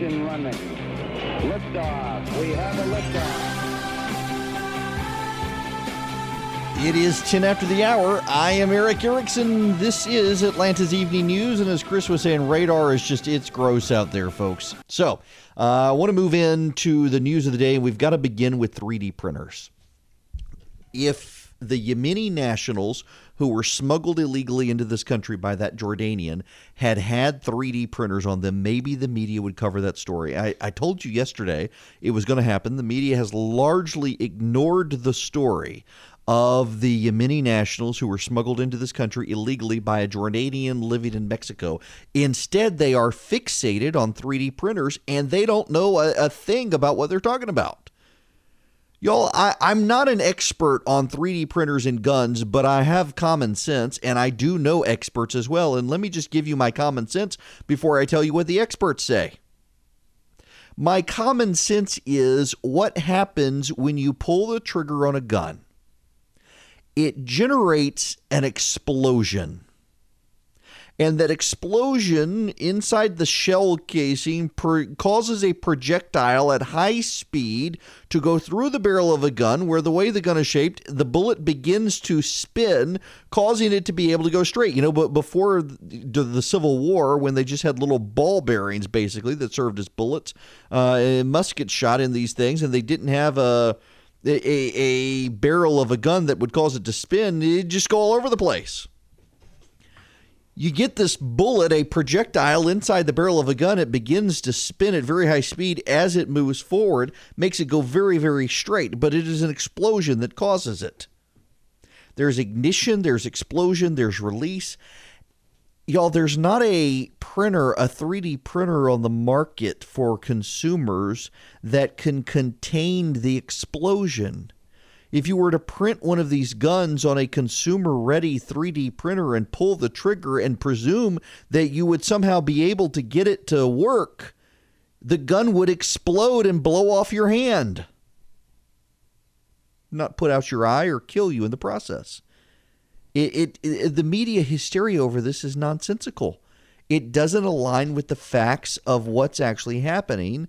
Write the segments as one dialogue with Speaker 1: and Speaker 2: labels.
Speaker 1: Running. Liftoff. We have a liftoff.
Speaker 2: It is 10 after the hour. I am Erick Erickson. This is Atlanta's Evening News. And as Chris was saying, radar is just, it's gross out there, folks. So uh, I want to move into the news of the day. We've got to begin with 3D printers. If the Yemeni nationals who were smuggled illegally into this country by that Jordanian had had 3D printers on them, maybe the media would cover that story. I, I told you yesterday it was going to happen. The media has largely ignored the story of the Yemeni nationals who were smuggled into this country illegally by a Jordanian living in Mexico. Instead, they are fixated on 3D printers and they don't know a, a thing about what they're talking about. Y'all, I, I'm not an expert on 3D printers and guns, but I have common sense and I do know experts as well. And let me just give you my common sense before I tell you what the experts say. My common sense is what happens when you pull the trigger on a gun it generates an explosion. And that explosion inside the shell casing per- causes a projectile at high speed to go through the barrel of a gun, where the way the gun is shaped, the bullet begins to spin, causing it to be able to go straight. You know, but before the, Civil War, when they just had little ball bearings basically that served as bullets, uh, musket shot in these things, and they didn't have a a, a barrel of a gun that would cause it to spin, it'd just go all over the place. You get this bullet, a projectile inside the barrel of a gun. It begins to spin at very high speed as it moves forward, makes it go very, very straight, but it is an explosion that causes it. There's ignition, there's explosion, there's release y'all there's not a printer a 3d printer on the market for consumers that can contain the explosion if you were to print one of these guns on a consumer ready 3D printer and pull the trigger and presume that you would somehow be able to get it to work, the gun would explode and blow off your hand. Not put out your eye or kill you in the process. It, it, it, the media hysteria over this is nonsensical. It doesn't align with the facts of what's actually happening,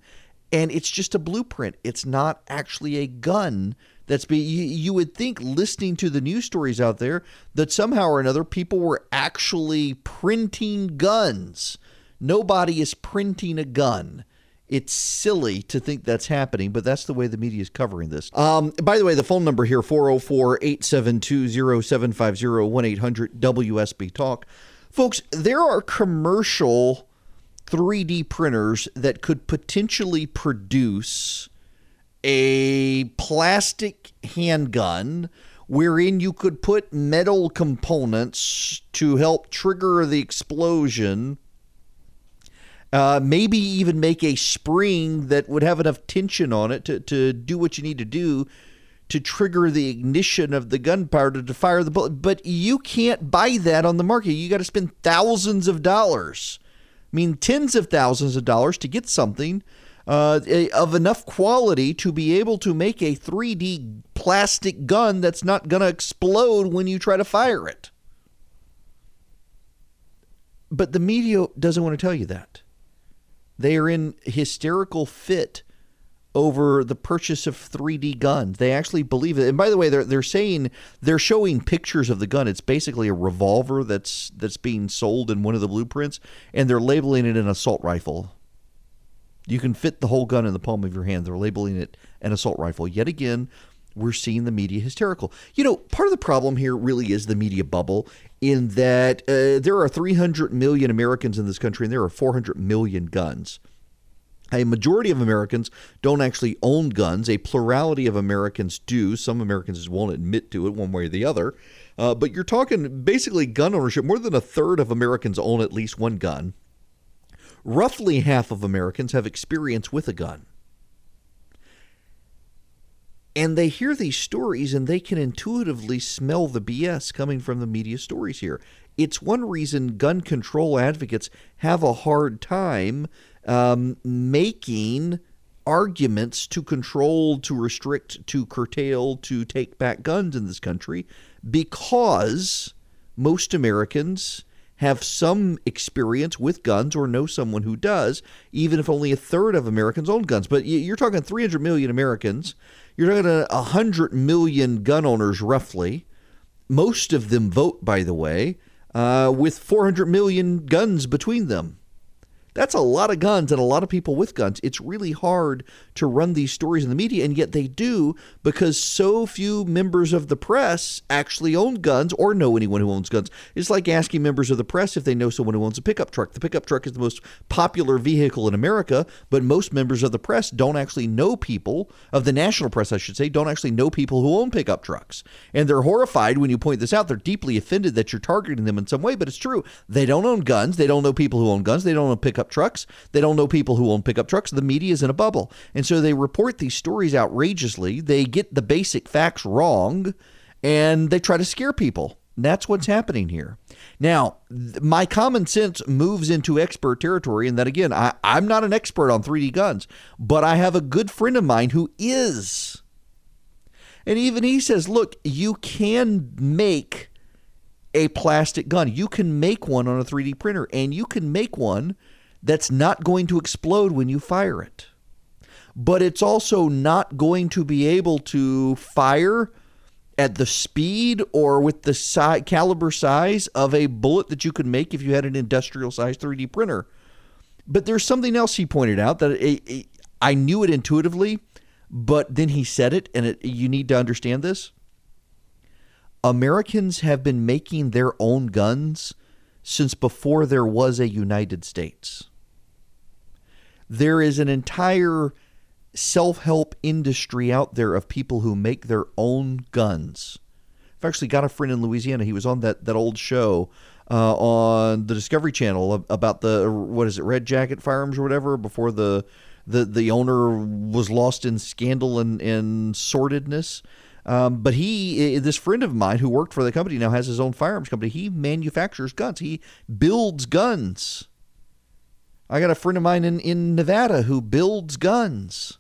Speaker 2: and it's just a blueprint. It's not actually a gun that's be you, would think listening to the news stories out there that somehow or another people were actually printing guns. Nobody is printing a gun. It's silly to think that's happening, but that's the way the media is covering this. Um, by the way, the phone number here 404 872 0750 1 800 WSB Talk. Folks, there are commercial 3D printers that could potentially produce a plastic handgun wherein you could put metal components to help trigger the explosion uh, maybe even make a spring that would have enough tension on it to, to do what you need to do to trigger the ignition of the gunpowder to fire the bullet. But you can't buy that on the market. You got to spend thousands of dollars. I mean, tens of thousands of dollars to get something uh, of enough quality to be able to make a 3D plastic gun that's not going to explode when you try to fire it. But the media doesn't want to tell you that. They are in hysterical fit over the purchase of 3D guns. They actually believe it. And by the way, they're they're saying they're showing pictures of the gun. It's basically a revolver that's that's being sold in one of the blueprints, and they're labeling it an assault rifle. You can fit the whole gun in the palm of your hand. They're labeling it an assault rifle. Yet again, we're seeing the media hysterical. You know, part of the problem here really is the media bubble, in that uh, there are 300 million Americans in this country and there are 400 million guns. A majority of Americans don't actually own guns. A plurality of Americans do. Some Americans won't admit to it one way or the other. Uh, but you're talking basically gun ownership. More than a third of Americans own at least one gun. Roughly half of Americans have experience with a gun and they hear these stories and they can intuitively smell the BS coming from the media stories here. It's one reason gun control advocates have a hard time um, making arguments to control, to restrict, to curtail, to take back guns in this country because most Americans have some experience with guns or know someone who does, even if only a third of Americans own guns. But you're talking 300 million Americans. You're talking 100 million gun owners, roughly. Most of them vote, by the way, uh, with 400 million guns between them. That's a lot of guns and a lot of people with guns. It's really hard to run these stories in the media, and yet they do because so few members of the press actually own guns or know anyone who owns guns. It's like asking members of the press if they know someone who owns a pickup truck. The pickup truck is the most popular vehicle in America, but most members of the press don't actually know people, of the national press, I should say, don't actually know people who own pickup trucks. And they're horrified when you point this out. They're deeply offended that you're targeting them in some way, but it's true. They don't own guns. They don't know people who own guns. They don't own pickup trucks. They don't know people who own pickup trucks. The media is in a bubble. And so they report these stories outrageously. They get the basic facts wrong and they try to scare people. That's what's happening here. Now, th- my common sense moves into expert territory, and that again, I, I'm not an expert on 3D guns, but I have a good friend of mine who is. And even he says, look, you can make a plastic gun. You can make one on a 3D printer, and you can make one that's not going to explode when you fire it but it's also not going to be able to fire at the speed or with the si- caliber size of a bullet that you could make if you had an industrial size 3D printer. But there's something else he pointed out that it, it, I knew it intuitively, but then he said it, and it, you need to understand this. Americans have been making their own guns since before there was a United States. There is an entire self help industry out there of people who make their own guns. I've actually got a friend in Louisiana. He was on that, that old show uh, on the Discovery Channel about the what is it, Red Jacket Firearms or whatever before the the the owner was lost in scandal and, and sordidness. Um, but he, this friend of mine who worked for the company now has his own firearms company. He manufactures guns. He builds guns. I got a friend of mine in, in Nevada who builds guns.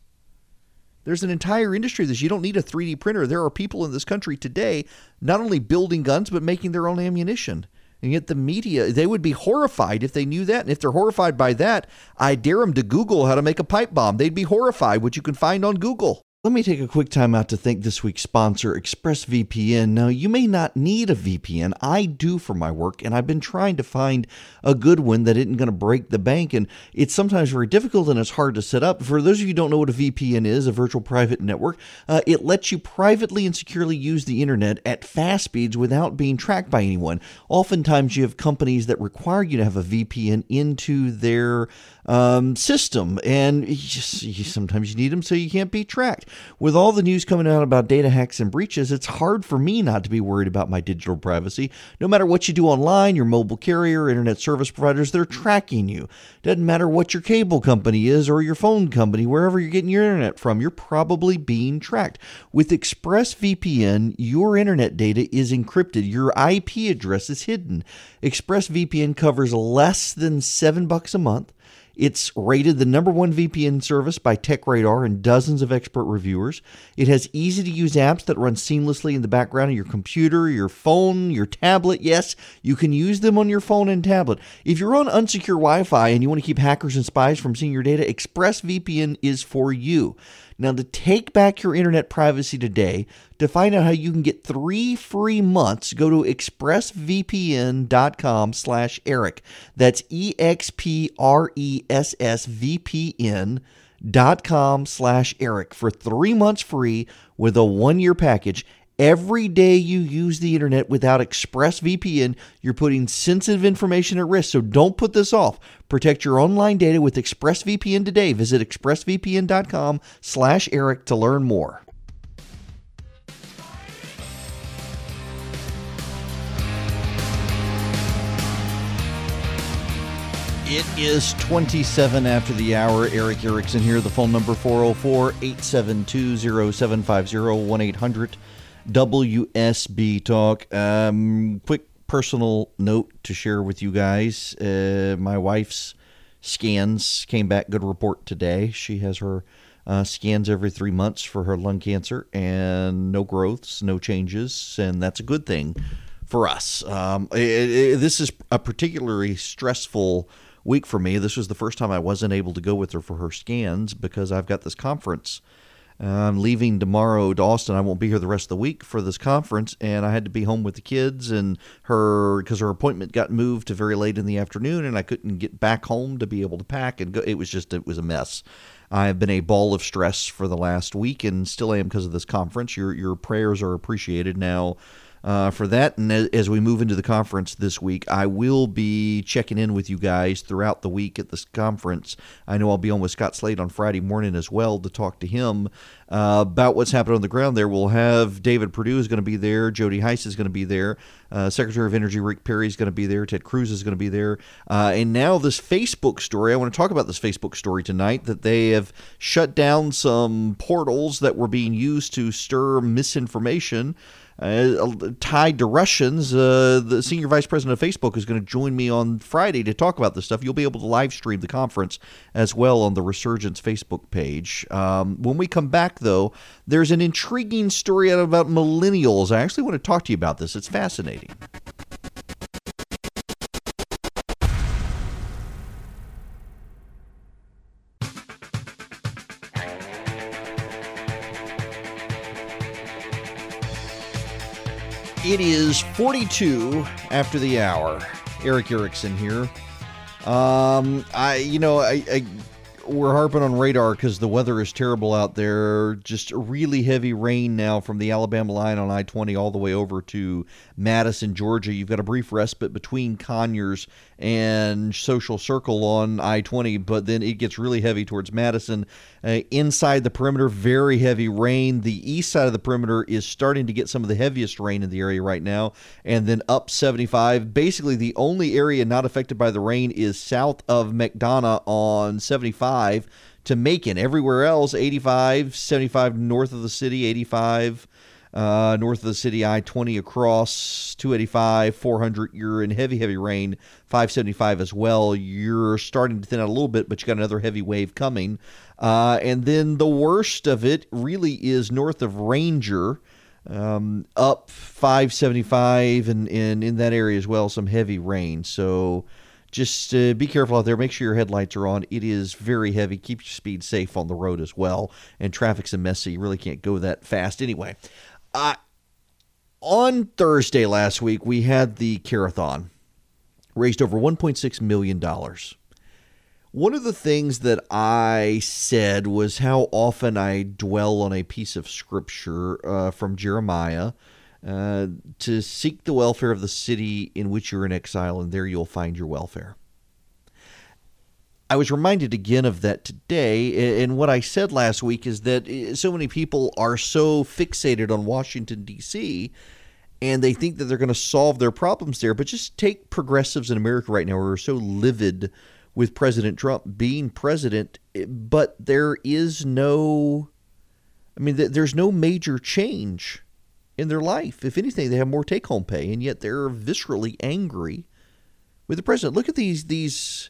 Speaker 2: There's an entire industry of this. You don't need a 3D printer. There are people in this country today not only building guns, but making their own ammunition. And yet the media, they would be horrified if they knew that. And if they're horrified by that, I dare them to Google how to make a pipe bomb. They'd be horrified, which you can find on Google. Let me take a quick time out to thank this week's sponsor, ExpressVPN. Now, you may not need a VPN. I do for my work, and I've been trying to find a good one that isn't going to break the bank. And it's sometimes very difficult and it's hard to set up. For those of you who don't know what a VPN is, a virtual private network, uh, it lets you privately and securely use the internet at fast speeds without being tracked by anyone. Oftentimes, you have companies that require you to have a VPN into their um, system, and you just, you, sometimes you need them so you can't be tracked. With all the news coming out about data hacks and breaches, it's hard for me not to be worried about my digital privacy. No matter what you do online, your mobile carrier, internet service providers, they're tracking you. Doesn't matter what your cable company is or your phone company, wherever you're getting your internet from, you're probably being tracked. With ExpressVPN, your internet data is encrypted, your IP address is hidden. ExpressVPN covers less than seven bucks a month. It's rated the number one VPN service by TechRadar and dozens of expert reviewers. It has easy to use apps that run seamlessly in the background of your computer, your phone, your tablet. Yes, you can use them on your phone and tablet. If you're on unsecure Wi Fi and you want to keep hackers and spies from seeing your data, ExpressVPN is for you. Now, to take back your internet privacy today, to find out how you can get three free months, go to expressvpn.com slash Erick. That's E-X-P-R-E-S-S-V-P-N dot com slash Erick for three months free with a one-year package. Every day you use the internet without ExpressVPN, you're putting sensitive information at risk. So don't put this off. Protect your online data with ExpressVPN today. Visit expressvpn.com slash Erick to learn more. It is 27 after the hour. Erick Erickson here. The phone number 404 872 0750 1 800 WSB Talk. Um, quick personal note to share with you guys. Uh, my wife's scans came back good report today. She has her uh, scans every three months for her lung cancer and no growths, no changes, and that's a good thing for us. Um, it, it, this is a particularly stressful week for me. This was the first time I wasn't able to go with her for her scans because I've got this conference. I'm leaving tomorrow to Austin. I won't be here the rest of the week for this conference, and I had to be home with the kids and her because her appointment got moved to very late in the afternoon, and I couldn't get back home to be able to pack and go. It was just it was a mess. I have been a ball of stress for the last week, and still am because of this conference. Your your prayers are appreciated now uh, for that. And as we move into the conference this week, I will be checking in with you guys throughout the week at this conference. I know I'll be on with Scott Slade on Friday morning as well to talk to him uh, about what's happening on the ground there. We'll have David Perdue is going to be there, Jody Hice is going to be there, uh, Secretary of Energy Rick Perry is going to be there, Ted Cruz is going to be there, uh, and now this Facebook story. I want to talk about this Facebook story tonight that they have shut down some portals that were being used to stir misinformation uh, tied to Russians. Uh, the senior vice president of Facebook is going to join me on Friday to talk about this stuff. You'll be able to live stream the conference as well on the Resurgence Facebook page. Um, when we come back, though, there's an intriguing story about millennials. I actually want to talk to you about this. It's fascinating. It is 42 after the hour. Erick Erickson here. Um, I, you know, I, I we're harping on radar because the weather is terrible out there. Just really heavy rain now from the Alabama line on I 20 all the way over to Madison, Georgia. You've got a brief respite between Conyers and Social Circle on I 20, but then it gets really heavy towards Madison. Uh, inside the perimeter, very heavy rain. The east side of the perimeter is starting to get some of the heaviest rain in the area right now. And then up 75. Basically, the only area not affected by the rain is south of McDonough on 75 to Macon. Everywhere else, 85, 75 north of the city, 85 uh, north of the city, I 20 across, 285, 400. You're in heavy, heavy rain, 575 as well. You're starting to thin out a little bit, but you got another heavy wave coming. Uh, and then the worst of it really is north of Ranger. Um, up 575 and, and in that area as well, some heavy rain. So just uh, be careful out there. Make sure your headlights are on. It is very heavy. Keep your speed safe on the road as well. And traffic's a mess, you really can't go that fast anyway. Uh, on Thursday last week, we had the Care-a-thon, raised over $1.6 million. One of the things that I said was how often I dwell on a piece of scripture uh, from Jeremiah uh, to seek the welfare of the city in which you're in exile, and there you'll find your welfare. I was reminded again of that today. And what I said last week is that eh, so many people are so fixated on Washington, D.C., and they think that they're going to solve their problems there. But just take progressives in America right now who are so livid with President Trump being president, eh, but there is no, I mean, there's no major change in their life. If anything, they have more take home pay, and yet they're viscerally angry with the president. Look at these, these,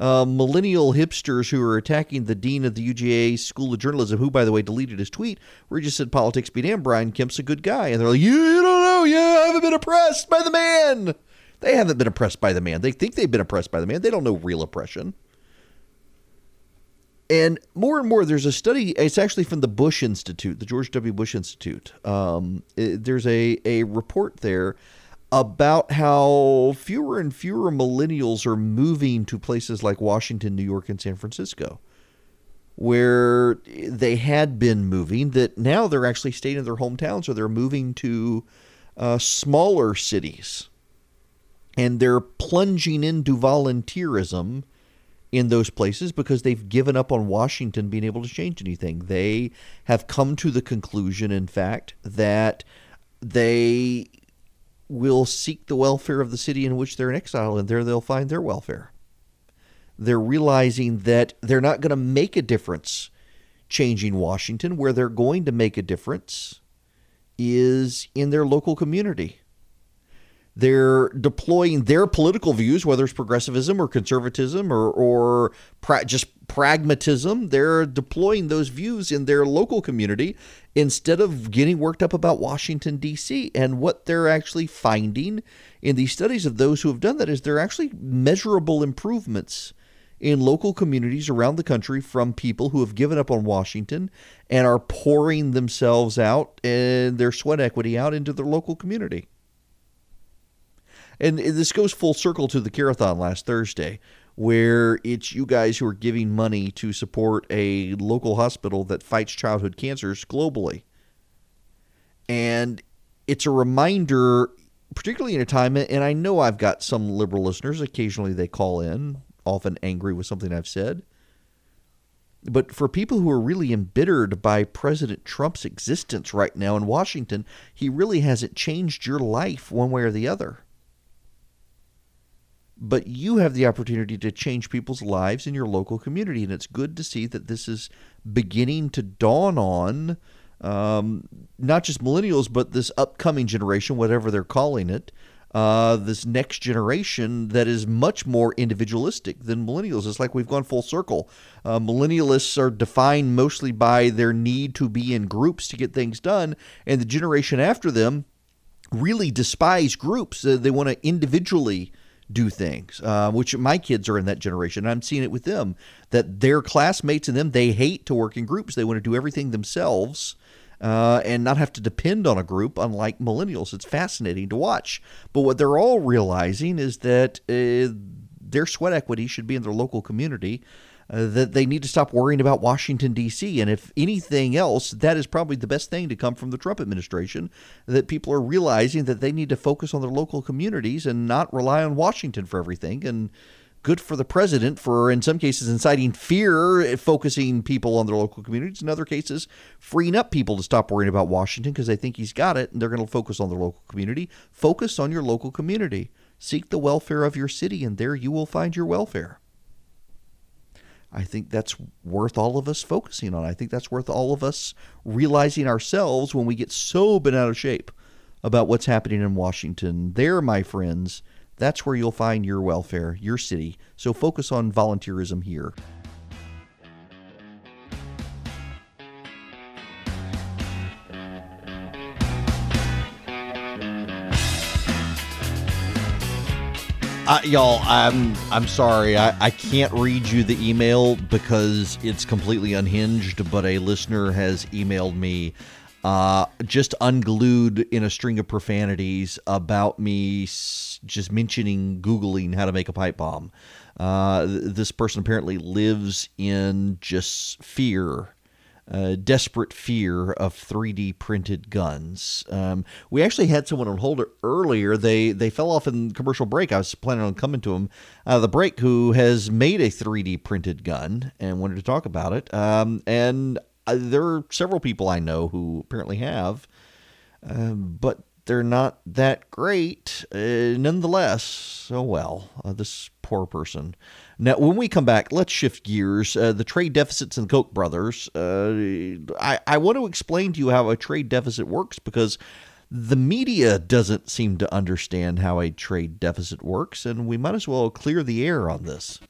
Speaker 2: uh, millennial hipsters who are attacking the dean of the UGA School of Journalism, who, by the way, deleted his tweet where he just said politics be damned, Brian Kemp's a good guy. And they're like, you, don't know, you haven't been oppressed by the man. They haven't been oppressed by the man. They think they've been oppressed by the man. They don't know real oppression. And more and more, there's a study. It's actually from the Bush Institute, the George W. Bush Institute. Um, it, there's a, a report there about how fewer and fewer millennials are moving to places like Washington, New York, and San Francisco, where they had been moving, that now they're actually staying in their hometowns or they're moving to uh, smaller cities. And they're plunging into volunteerism in those places because they've given up on Washington being able to change anything. They have come to the conclusion, in fact, that they will seek the welfare of the city in which they're in exile, and there they'll find their welfare. They're realizing that they're not going to make a difference changing Washington. Where they're going to make a difference is in their local community. They're deploying their political views, whether it's progressivism or conservatism or, or pra- just pragmatism. They're deploying those views in their local community instead of getting worked up about Washington, D.C. And what they're actually finding in these studies of those who have done that is there are actually measurable improvements in local communities around the country from people who have given up on Washington and are pouring themselves out and their sweat equity out into their local community. And this goes full circle to the Care-a-thon last Thursday, where it's you guys who are giving money to support a local hospital that fights childhood cancers globally. And it's a reminder, particularly in a time, and I know I've got some liberal listeners, occasionally they call in, often angry with something I've said. But for people who are really embittered by President Trump's existence right now in Washington, he really hasn't changed your life one way or the other. But you have the opportunity to change people's lives in your local community. And it's good to see that this is beginning to dawn on um, not just millennials, but this upcoming generation, whatever they're calling it, uh, this next generation that is much more individualistic than millennials. It's like we've gone full circle. Uh, millennialists are defined mostly by their need to be in groups to get things done, and the generation after them really despise groups. Uh, they want to individually do things, uh, which my kids are in that generation. I'm seeing it with them that their classmates and them, they hate to work in groups. They want to do everything themselves uh, and not have to depend on a group, unlike millennials. It's fascinating to watch. But what they're all realizing is that uh, their sweat equity should be in their local community. Uh, that they need to stop worrying about Washington, D.C. And if anything else, that is probably the best thing to come from the Trump administration. That people are realizing that they need to focus on their local communities and not rely on Washington for everything. And good for the president for, in some cases, inciting fear, focusing people on their local communities. In other cases, freeing up people to stop worrying about Washington because they think he's got it and they're going to focus on their local community. Focus on your local community. Seek the welfare of your city, and there you will find your welfare. I think that's worth all of us focusing on. I think that's worth all of us realizing ourselves when we get so bent out of shape about what's happening in Washington. There, my friends, that's where you'll find your welfare, your city. So focus on volunteerism here. Y'all, I'm I'm sorry. I, I can't read you the email because it's completely unhinged. But a listener has emailed me uh, just unglued in a string of profanities about me just mentioning Googling how to make a pipe bomb. Uh, this person apparently lives in just fear. Uh, desperate fear of 3D printed guns. Um, we actually had someone on hold earlier. They they fell off in commercial break. I was planning on coming to him out of the break, who has made a 3D printed gun and wanted to talk about it. Um, and there are several people I know who apparently have, uh, but they're not that great uh, nonetheless. Oh well, uh, this poor person. Now, when we come back, let's shift gears. Uh, the trade deficits in Koch brothers. Uh, I, I want to explain to you how a trade deficit works because the media doesn't seem to understand how a trade deficit works, and we might as well clear the air on this.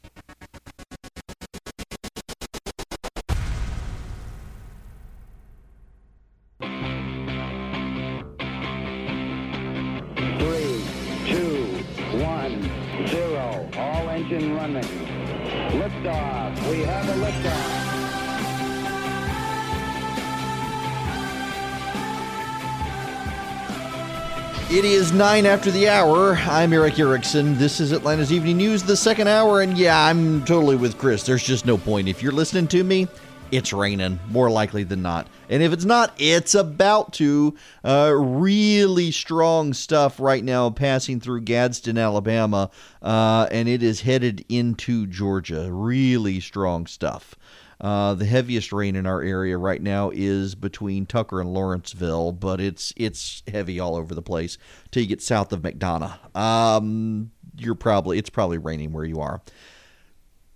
Speaker 2: It is nine after the hour. I'm Erick Erickson. This is Atlanta's Evening News, the second hour, and yeah, I'm totally with Chris. There's just no point. If you're listening to me, it's raining, more likely than not. And if it's not, it's about to. Uh, really strong stuff right now passing through Gadsden, Alabama, uh, and it is headed into Georgia. Really strong stuff. Uh, the heaviest rain in our area right now is between Tucker and Lawrenceville, but it's it's heavy all over the place till you get south of McDonough. Um, you're probably it's probably raining where you are.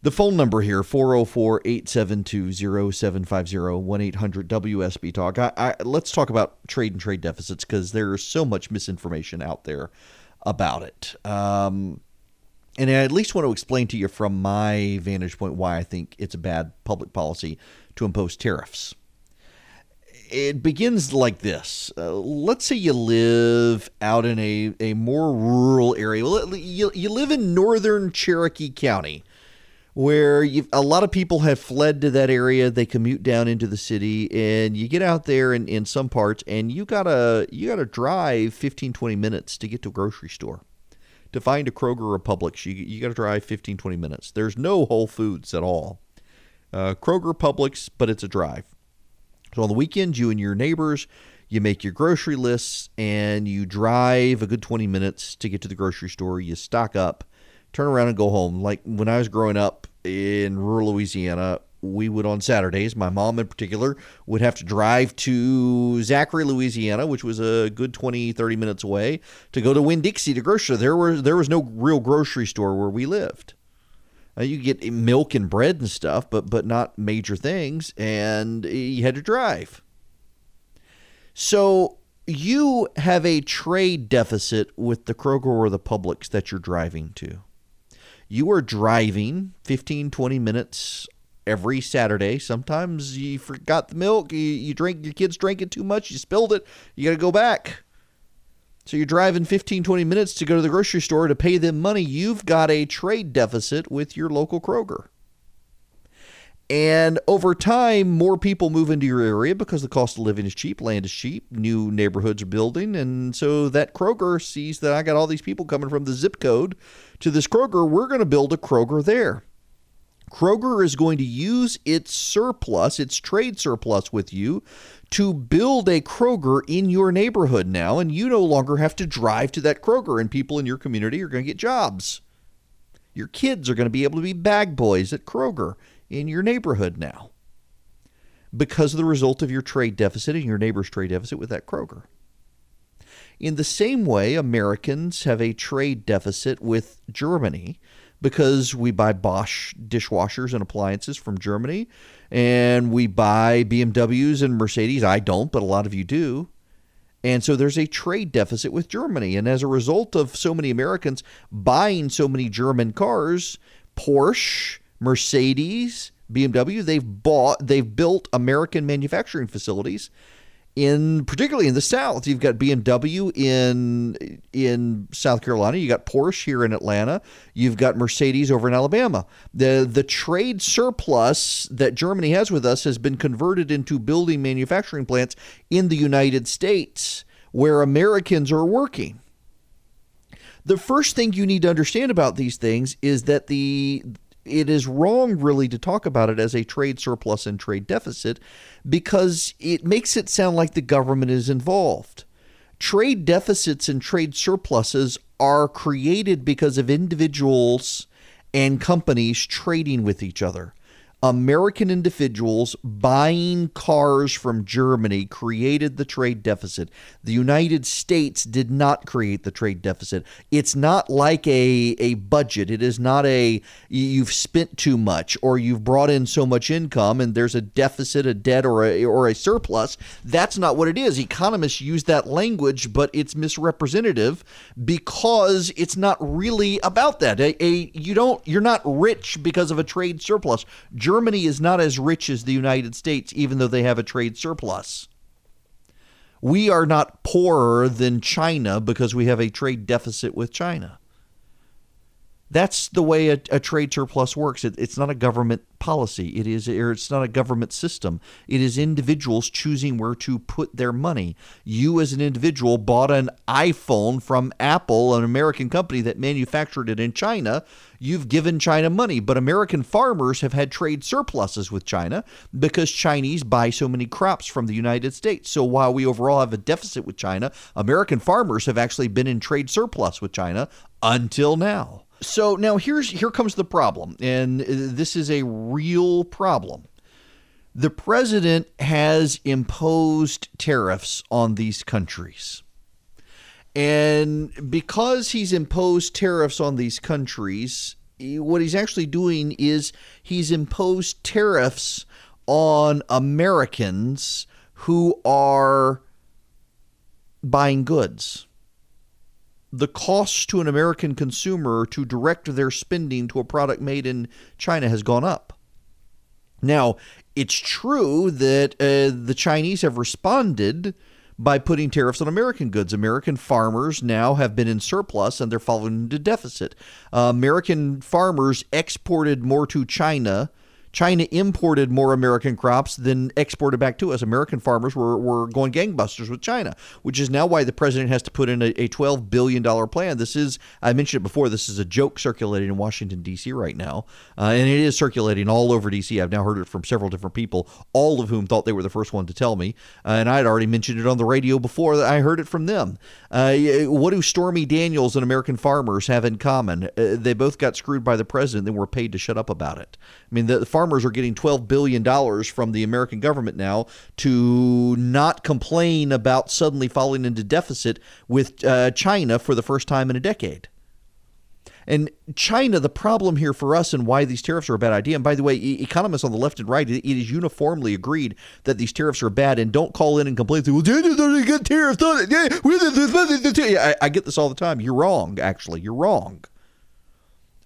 Speaker 2: The phone number here 404-872-0750 1-800-WSB talk. I, I, let's talk about trade and trade deficits because there's so much misinformation out there about it. Um, and I at least want to explain to you from my vantage point why I think it's a bad public policy to impose tariffs. It begins like this. Uh, let's say you live out in a, a more rural area. Well, you, you live in northern Cherokee County, where a lot of people have fled to that area. They commute down into the city, and you get out there in, in some parts, and you gotta you gotta drive 15, 20 minutes to get to a grocery store to find a Kroger or a Publix, you, you got to drive 15, 20 minutes. There's no Whole Foods at all. Uh, Kroger, Publix, but it's a drive. So on the weekends, you and your neighbors, you make your grocery lists and you drive a good 20 minutes to get to the grocery store. You stock up, turn around and go home. Like when I was growing up in rural Louisiana, we would on Saturdays, my mom in particular, would have to drive to Zachary, Louisiana, which was a good 20, 30 minutes away, to go to Winn Dixie to grocery. There was there was no real grocery store where we lived. Uh, you get milk and bread and stuff, but but not major things, and you had to drive. So you have a trade deficit with the Kroger or the Publix that you're driving to. You are driving 15, 20 minutes every Saturday. Sometimes you forgot the milk, you, you drink, your kids drank it too much, you spilled it, you got to go back. So you're driving 15, 20 minutes to go to the grocery store to pay them money. You've got a trade deficit with your local Kroger. And over time, more people move into your area because the cost of living is cheap, land is cheap, new neighborhoods are building. And so that Kroger sees that I got all these people coming from the zip code to this Kroger. We're going to build a Kroger there. Kroger is going to use its surplus, its trade surplus with you, to build a Kroger in your neighborhood now, and you no longer have to drive to that Kroger, and people in your community are going to get jobs. Your kids are going to be able to be bag boys at Kroger in your neighborhood now because of the result of your trade deficit and your neighbor's trade deficit with that Kroger. In the same way, Americans have a trade deficit with Germany because we buy Bosch dishwashers and appliances from Germany and we buy BMWs and Mercedes. I don't, but a lot of you do. And so there's a trade deficit with Germany. And as a result of so many Americans buying so many German cars, Porsche, Mercedes, BMW, they've bought, they've built American manufacturing facilities in particularly in the South. You've got BMW in in South Carolina. You got Porsche here in Atlanta. You've got Mercedes over in Alabama. the The trade surplus that Germany has with us has been converted into building manufacturing plants in the United States, where Americans are working. The first thing you need to understand about these things is that the it is wrong really to talk about it as a trade surplus and trade deficit because it makes it sound like the government is involved. Trade deficits and trade surpluses are created because of individuals and companies trading with each other. American individuals buying cars from Germany created the trade deficit. The United States did not create the trade deficit. It's not like a, a budget. It is not a you've spent too much or you've brought in so much income and there's a deficit, a debt, or a, or a surplus. That's not what it is. Economists use that language, but it's misrepresentative because it's not really about that. A, a you don't you're not rich because of a trade surplus. Germany is not as rich as the United States, even though they have a trade surplus. We are not poorer than China because we have a trade deficit with China. That's the way a, a trade surplus works. It, it's not a government policy. It is, or it's not a government system. It is individuals choosing where to put their money. You, as an individual, bought an iPhone from Apple, an American company that manufactured it in China. You've given China money, but American farmers have had trade surpluses with China because Chinese buy so many crops from the United States. So while we overall have a deficit with China, American farmers have actually been in trade surplus with China until now. So now here's here comes the problem, and uh, this is a real problem. The president has imposed tariffs on these countries. And because he's imposed tariffs on these countries, what he's actually doing is he's imposed tariffs on Americans who are buying goods the cost to an American consumer to direct their spending to a product made in China has gone up. Now, it's true that uh, the Chinese have responded by putting tariffs on American goods. American farmers now have been in surplus and they're falling into deficit. Uh, American farmers exported more to China China imported more American crops than exported back to us. American farmers were, were going gangbusters with China, which is now why the president has to put in a, a $12 billion plan. This is, I mentioned it before, this is a joke circulating in Washington, D.C. right now. Uh, and it is circulating all over D.C. I've now heard it from several different people, all of whom thought they were the first one to tell me. Uh, and I had already mentioned it on the radio before I heard it from them. Uh, what do Stormy Daniels and American farmers have in common? Uh, they both got screwed by the president and were paid to shut up about it. I mean, the, the farmers are getting $12 billion from the American government now to not complain about suddenly falling into deficit with uh, China for the first time in a decade. And China, the problem here for us and why these tariffs are a bad idea. And by the way, economists on the left and right, it is uniformly agreed that these tariffs are bad. And don't call in and complain. Well, Daniel's good tariffs. I, I get this all the time. You're wrong, actually. You're wrong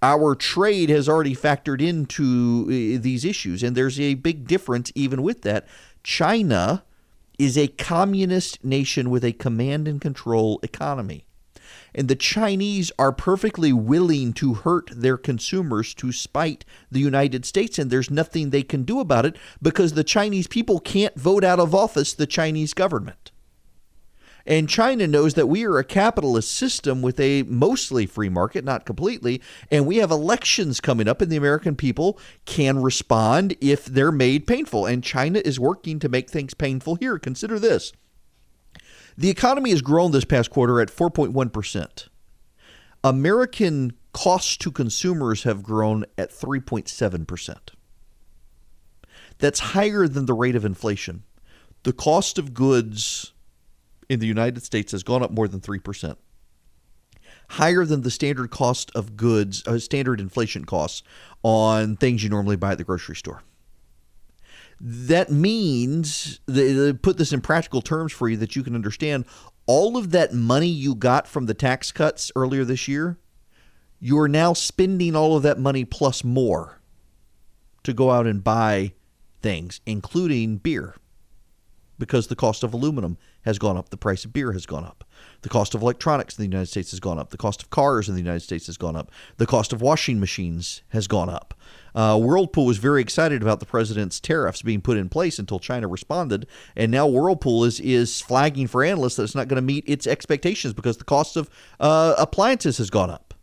Speaker 2: our trade has already factored into uh, these issues, and there's a big difference even with that. China is a communist nation with a command and control economy. And the Chinese are perfectly willing to hurt their consumers to spite the United States, and there's nothing they can do about it because the Chinese people can't vote out of office the Chinese government. And China knows that we are a capitalist system with a mostly free market, not completely. And we have elections coming up, and the American people can respond if they're made painful. And China is working to make things painful here. Consider this the economy has grown this past quarter at 4.1%. American costs to consumers have grown at 3.7%. That's higher than the rate of inflation. The cost of goods in the United States has gone up more than 3%, higher than the standard cost of goods, uh, standard inflation costs on things you normally buy at the grocery store. That means, they, put this in practical terms for you that you can understand, all of that money you got from the tax cuts earlier this year, you're now spending all of that money plus more to go out and buy things, including beer because the cost of aluminum has gone up, the price of beer has gone up. The cost of electronics in the United States has gone up. The cost of cars in the United States has gone up. The cost of washing machines has gone up. Uh, Whirlpool was very excited about the president's tariffs being put in place until China responded, and now Whirlpool is is flagging for analysts that it's not going to meet its expectations because the cost of uh, appliances has gone up.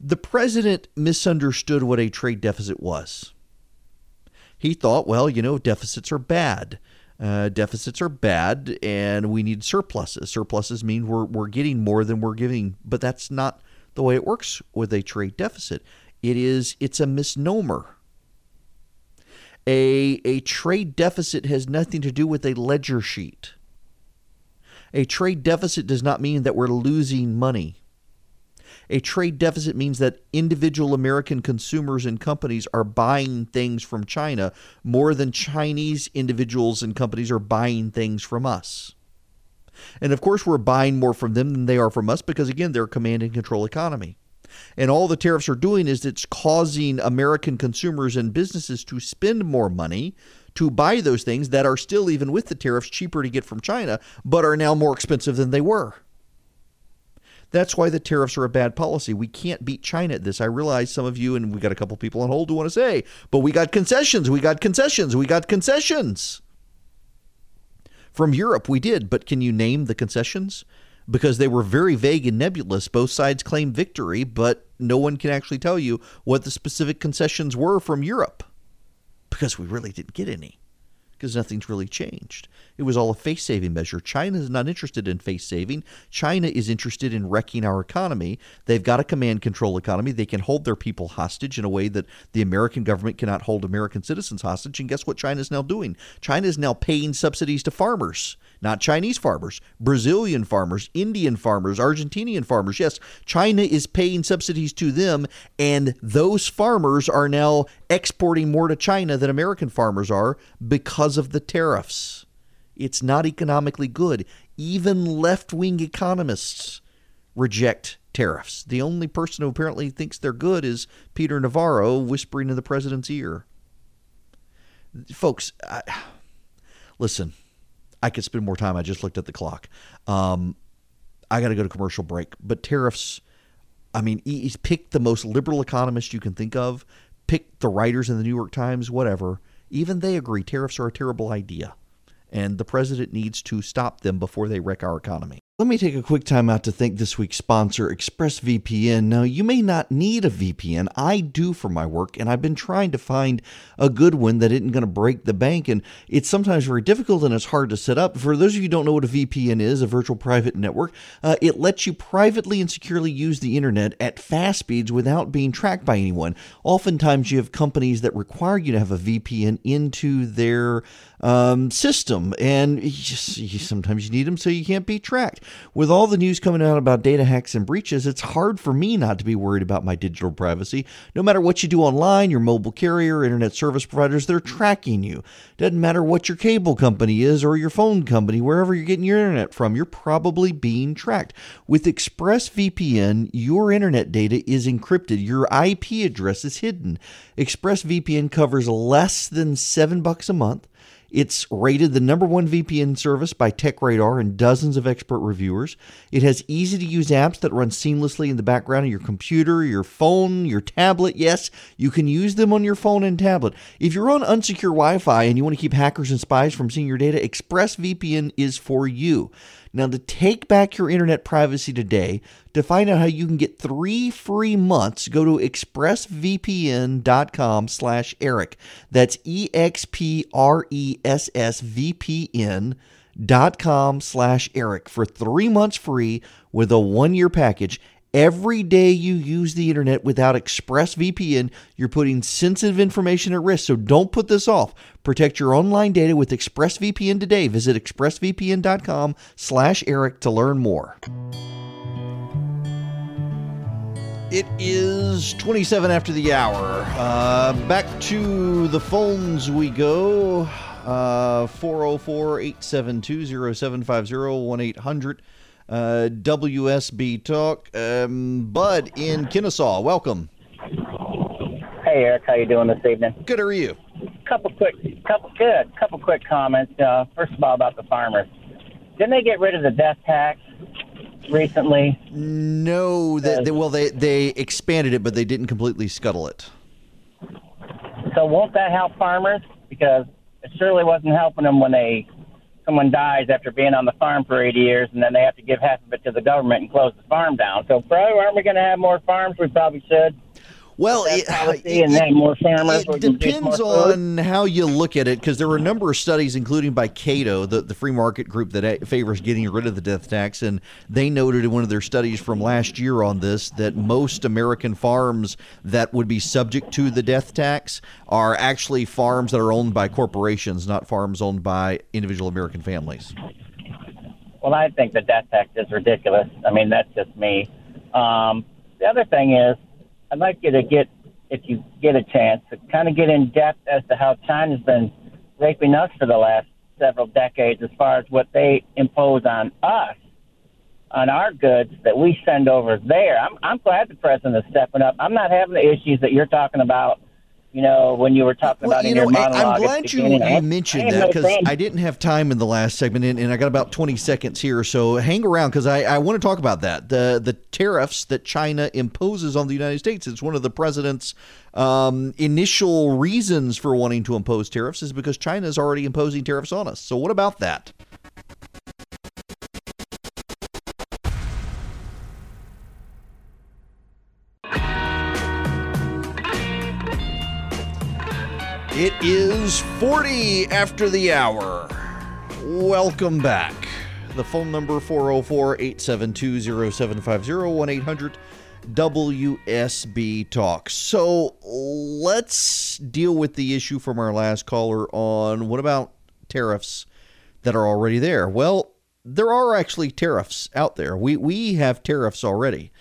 Speaker 2: The president misunderstood what a trade deficit was he thought, well, you know, deficits are bad. Uh, deficits are bad, and we need surpluses. Surpluses mean we're we're getting more than we're giving, but that's not the way it works with a trade deficit. It is it's a misnomer. A a trade deficit has nothing to do with a ledger sheet. A trade deficit does not mean that we're losing money. A trade deficit means that individual American consumers and companies are buying things from China more than Chinese individuals and companies are buying things from us. And of course, we're buying more from them than they are from us because, again, they're a command and control economy. And all the tariffs are doing is it's causing American consumers and businesses to spend more money to buy those things that are still, even with the tariffs, cheaper to get from China, but are now more expensive than they were. That's why the tariffs are a bad policy. We can't beat China at this. I realize some of you, and we got a couple people on hold who want to say, but we got concessions, we got concessions, we got concessions. From Europe, we did, but can you name the concessions? Because they were very vague and nebulous. Both sides claim victory, but no one can actually tell you what the specific concessions were from Europe because we really didn't get any because nothing's really changed. It was all a face saving measure. China is not interested in face saving. China is interested in wrecking our economy. They've got a command control economy. They can hold their people hostage in a way that the American government cannot hold American citizens hostage. And guess what China is now doing? China is now paying subsidies to farmers not Chinese farmers, Brazilian farmers, Indian farmers, Argentinian farmers. Yes, China is paying subsidies to them, and those farmers are now exporting more to China than American farmers are because of the tariffs. It's not economically good. Even left wing economists reject tariffs. The only person who apparently thinks they're good is Peter Navarro whispering in the president's ear. Folks, I, listen, I could spend more time. I just looked at the clock. Um, I got to go to commercial break. But tariffs, I mean, he's picked the most liberal economist you can think of, pick the writers in the New York Times, whatever. Even they agree tariffs are a terrible idea. And the president needs to stop them before they wreck our economy. Let me take a quick time out to thank this week's sponsor, ExpressVPN. Now, you may not need a VPN. I do for my work, and I've been trying to find a good one that isn't going to break the bank. And it's sometimes very difficult and it's hard to set up. For those of you who don't know what a VPN is, a virtual private network, uh, it lets you privately and securely use the internet at fast speeds without being tracked by anyone. Oftentimes, you have companies that require you to have a VPN into their um, system, and you just, you, sometimes you need them so you can't be tracked. With all the news coming out about data hacks and breaches, it's hard for me not to be worried about my digital privacy. No matter what you do online, your mobile carrier, internet service providers, they're tracking you. Doesn't matter what your cable company is or your phone company, wherever you're getting your internet from, you're probably being tracked. With ExpressVPN, your internet data is encrypted. Your IP address is hidden. ExpressVPN covers less than seven bucks a month. It's rated the number one VPN service by TechRadar and dozens of expert reviewers. It has easy to use apps that run seamlessly in the background of your computer, your phone, your tablet. Yes, you can use them on your phone and tablet. If you're on unsecure Wi Fi and you want to keep hackers and spies from seeing your data, ExpressVPN is for you. Now, to take back your internet privacy today, to find out how you can get three free months, go to expressvpn.com slash Erick. That's E-X-P-R-E-S-S-V-P-N dot com slash Erick for three months free with a one-year package. Every day you use the internet without ExpressVPN, you're putting sensitive information at risk. So don't put this off. Protect your online data with ExpressVPN today. Visit expressvpn.com slash Erick to learn more. It is 27 after the hour. Uh, back to the phones we go. Uh, 404 872 0750 1 800 uh, WSB Talk. Um, Bud in Kennesaw, welcome.
Speaker 3: Hey Erick, how you doing this evening?
Speaker 2: Good, how are you?
Speaker 3: Couple quick, couple good, couple quick comments. Uh, first of all, about the farmers. Didn't they get rid of the death tax recently?
Speaker 2: No, they, they, well, they they expanded it, but they didn't completely scuttle it.
Speaker 3: So won't that help farmers? Because it surely wasn't helping them when they someone dies after being on the farm for 80 years, and then they have to give half of it to the government and close the farm down. So probably aren't we going to have more farms? We probably should.
Speaker 2: Well, it,
Speaker 3: policy, and then more farmers.
Speaker 2: it depends on how you look at it because there were a number of studies, including by Cato, the, the free market group that favors getting rid of the death tax, and they noted in one of their studies from last year on this that most American farms that would be subject to the death tax are actually farms that are owned by corporations, not farms owned by individual American families.
Speaker 3: Well, I think the death tax is ridiculous. I mean, that's just me. Um, the other thing is, I'd like you to get, if you get a chance, to kind of get in depth as to how China's been raping us for the last several decades as far as what they impose on us, on our goods that we send over there. I'm, I'm glad the president is stepping up. I'm not having the issues that you're talking about you know, when you were talking
Speaker 2: well,
Speaker 3: about
Speaker 2: you
Speaker 3: in
Speaker 2: know,
Speaker 3: your monologue.
Speaker 2: I'm glad you, you mentioned that because I didn't have time in the last segment, and, and I got about 20 seconds here. So hang around because I, I want to talk about that the the tariffs that China imposes on the United States. It's one of the president's um, initial reasons for wanting to impose tariffs is because China is already imposing tariffs on us. So what about that? It is 40 after the hour. Welcome back. The phone number 404 872 0750 1 800 WSB Talk. So let's deal with the issue from our last caller on what about tariffs that are already there? Well, there are actually tariffs out there. We, we have tariffs already.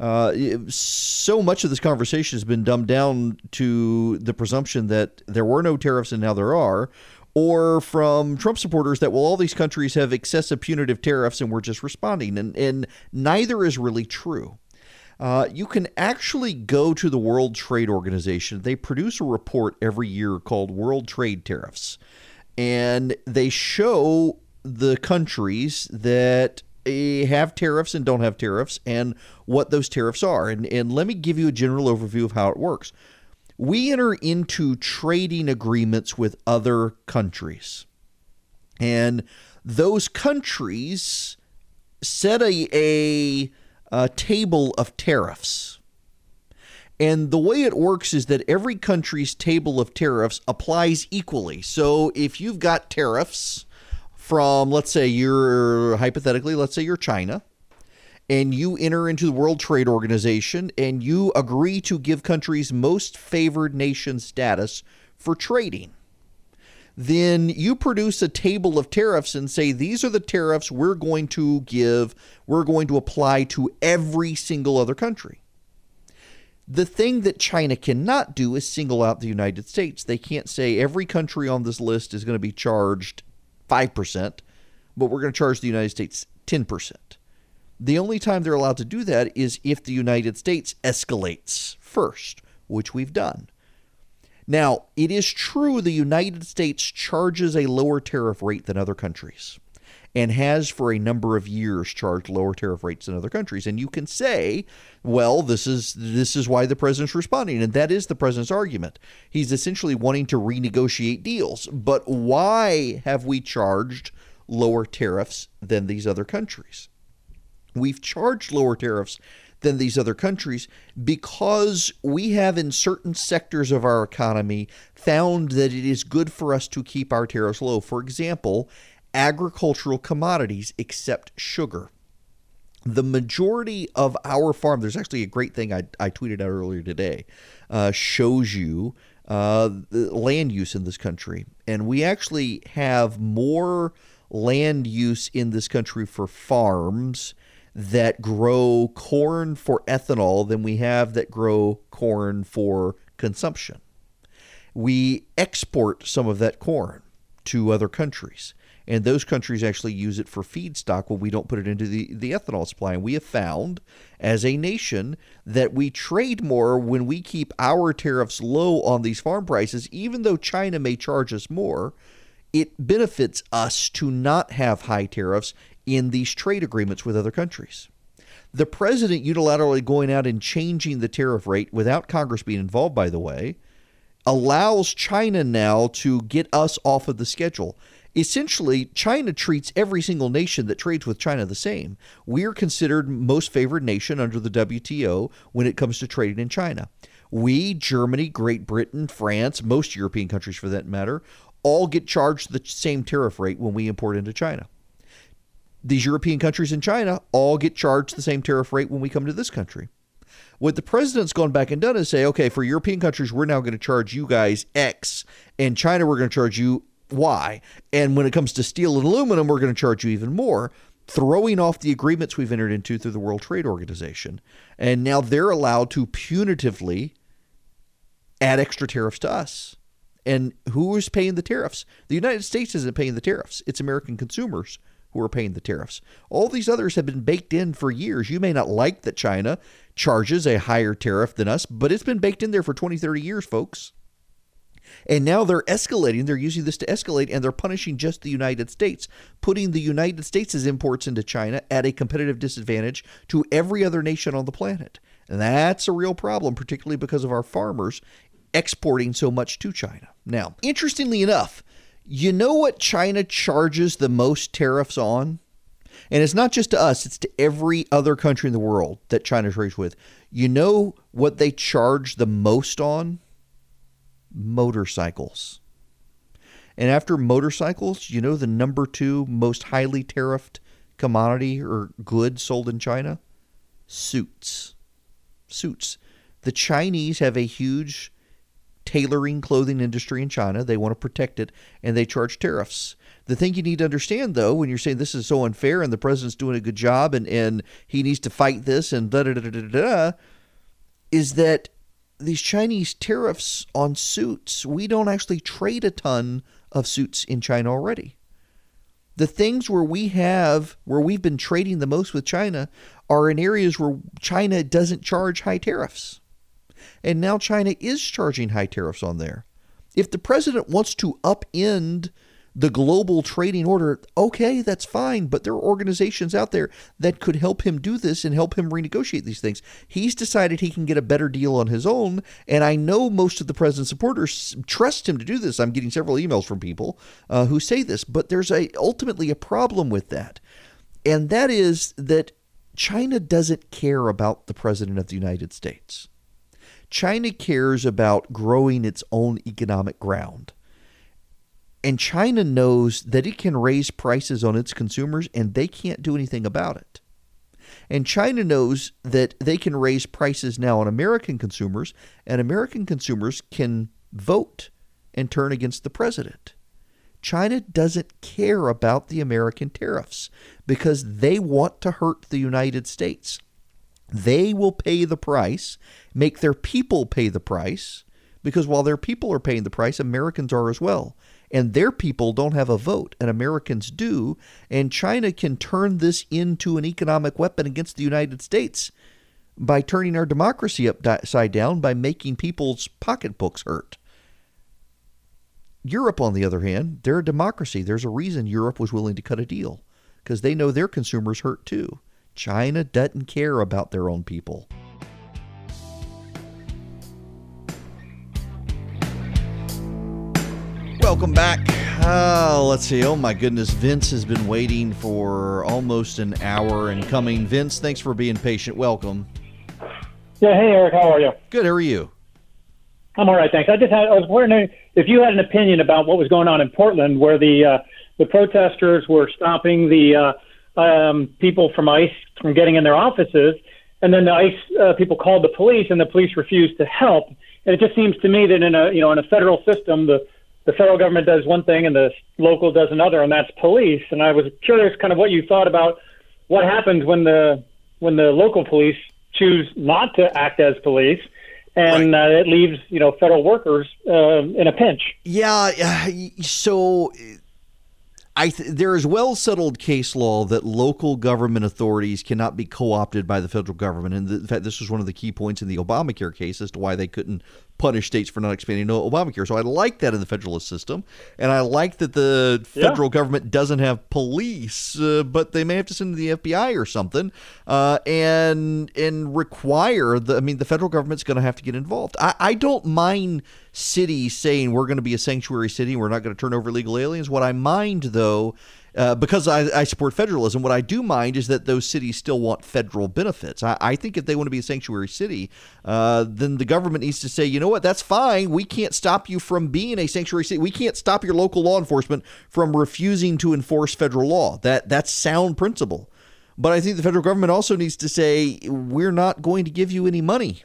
Speaker 2: Uh, so much of this conversation has been dumbed down to the presumption that there were no tariffs and now there are, or from Trump supporters that well all these countries have excessive punitive tariffs and we're just responding and and neither is really true. Uh, you can actually go to the World Trade Organization. They produce a report every year called World Trade Tariffs, and they show the countries that have tariffs and don't have tariffs and what those tariffs are. And, and let me give you a general overview of how it works. We enter into trading agreements with other countries, and those countries set a, a a table of tariffs. And the way it works is that every country's table of tariffs applies equally. So if you've got tariffs from, let's say you're hypothetically, let's say you're China, and you enter into the World Trade Organization and you agree to give countries most favored nation status for trading then you produce a table of tariffs and say these are the tariffs we're going to give, we're going to apply to every single other country. The thing that China cannot do is single out the United States. They can't say every country on this list is going to be charged 5%, but we're going to charge the United States 10%. The only time they're allowed to do that is if the United States escalates first, which we've done. Now, it is true the United States charges a lower tariff rate than other countries and has for a number of years charged lower tariff rates than other countries. And you can say well this is this is why the president's responding. And that is the president's argument. He's essentially wanting to renegotiate deals. But why have we charged lower tariffs than these other countries? We've charged lower tariffs than these other countries because we have, in certain sectors of our economy, found that it is good for us to keep our tariffs low. For example, agricultural commodities, except sugar. The majority of our farm, there's actually a great thing I, I tweeted out earlier today, uh, shows you uh, land use in this country. And we actually have more land use in this country for farms that grow corn for ethanol than we have that grow corn for consumption. We export some of that corn to other countries, and those countries actually use it for feedstock when we don't put it into the, the ethanol supply. And we have found as a nation that we trade more when we keep our tariffs low on these farm prices, even though China may charge us more. It benefits us to not have high tariffs in these trade agreements with other countries. The president unilaterally going out and changing the tariff rate without Congress being involved, by the way, allows China now to get us off of the schedule. Essentially, China treats every single nation that trades with China the same. We are considered most favored nation under the WTO when it comes to trading in China. We, Germany, Great Britain, France, most European countries for that matter, all get charged the same tariff rate when we import into China these European countries and China all get charged the same tariff rate when we come to this country. What the president's gone back and done is say, okay, for European countries, we're now going to charge you guys X, and China, we're going to charge you Y. And when it comes to steel and aluminum, we're going to charge you even more, throwing off the agreements we've entered into through the World Trade Organization. And now they're allowed to punitively add extra tariffs to us. And who is paying the tariffs? The United States isn't paying the tariffs, it's American consumers who are paying the tariffs. All these others have been baked in for years. You may not like that China charges a higher tariff than us, but it's been baked in there for 20, 30 years, folks. And now they're escalating. They're using this to escalate, and they're punishing just the United States, putting the United States' imports into China at a competitive disadvantage to every other nation on the planet. And that's a real problem, particularly because of our farmers exporting so much to China. Now, interestingly enough, you know what China charges the most tariffs on? And it's not just to us, it's to every other country in the world that China trades with. You know what they charge the most on? Motorcycles. And after motorcycles, you know the number two most highly tariffed commodity or good sold in China? Suits. Suits. The Chinese have a huge tailoring clothing industry in China. They want to protect it, and they charge tariffs. The thing you need to understand, though, when you're saying this is so unfair and the president's doing a good job and, and he needs to fight this and da da da da da, is that these Chinese tariffs on suits, we don't actually trade a ton of suits in China already. The things where we have, where we've been trading the most with China, are in areas where China doesn't charge high tariffs. And now China is charging high tariffs on there. If the president wants to upend the global trading order, okay, that's fine, but there are organizations out there that could help him do this and help him renegotiate these things. He's decided he can get a better deal on his own, and I know most of the president's supporters trust him to do this. I'm getting several emails from people uh, who say this, but there's a ultimately a problem with that, and that is that China doesn't care about the president of the United States. China cares about growing its own economic ground. And China knows that it can raise prices on its consumers and they can't do anything about it. And China knows that they can raise prices now on American consumers, and American consumers can vote and turn against the president. China doesn't care about the American tariffs because they want to hurt the United States. They will pay the price, make their people pay the price, because while their people are paying the price, Americans are as well and their people don't have a vote, and Americans do. And China can turn this into an economic weapon against the United States by turning our democracy upside down by making people's pocketbooks hurt. Europe, on the other hand, they're a democracy. There's a reason Europe was willing to cut a deal because they know their consumers hurt too. China doesn't care about their own people. Welcome back. Uh, let's see. Oh my goodness, Vince has been waiting for almost an hour and coming. Vince, thanks for being patient. Welcome.
Speaker 4: Yeah. Hey, Erick. How are you?
Speaker 2: Good. How are you?
Speaker 4: I'm all right, thanks. I just had, I was wondering if you had an opinion about what was going on in Portland, where the uh, the protesters were stopping the uh, um, people from ICE from getting in their offices, and then the ICE uh, people called the police, and the police refused to help. And it just seems to me that in a you know in a federal system, the the federal government does one thing and the local does another, and that's police. And I was curious, kind of, what you thought about what happens when the when the local police choose not to act as police, and right. uh, it leaves you know federal workers uh, in a pinch.
Speaker 2: Yeah. So I th- there is well settled case law that local government authorities cannot be co opted by the federal government. And in fact, this was one of the key points in the Obamacare case as to why they couldn't punish states for not expanding Obamacare. So I like that in the federalist system. And I like that the federal yeah. government doesn't have police, uh, but they may have to send the FBI or something uh, and, and require the, I mean, the federal government's going to have to get involved. I, I don't mind city saying we're going to be a sanctuary city, we're not going to turn over illegal aliens. What I mind, though, uh, because I, I, support federalism, what I do mind is that those cities still want federal benefits. I, I think if they want to be a sanctuary city, uh, then the government needs to say, you know what, that's fine. We can't stop you from being a sanctuary city. We can't stop your local law enforcement from refusing to enforce federal law. That that's sound principle. But I think the federal government also needs to say, we're not going to give you any money.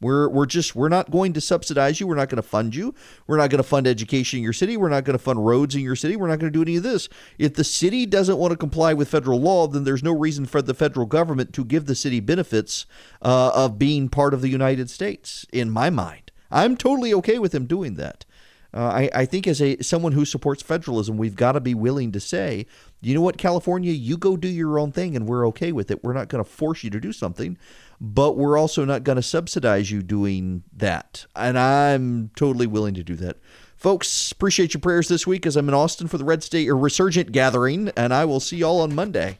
Speaker 2: We're we're just we're not going to subsidize you. We're not going to fund you. We're not going to fund education in your city. We're not going to fund roads in your city. We're not going to do any of this. If the city doesn't want to comply with federal law, then there's no reason for the federal government to give the city benefits uh, of being part of the United States. In my mind, I'm totally okay with them doing that. Uh, I, I think as a someone who supports federalism, we've got to be willing to say, you know what, California, you go do your own thing, and we're okay with it. We're not going to force you to do something but we're also not going to subsidize you doing that. And I'm totally willing to do that. Folks, appreciate your prayers this week as I'm in Austin for the Red State or Resurgent Gathering, and I will see y'all on Monday.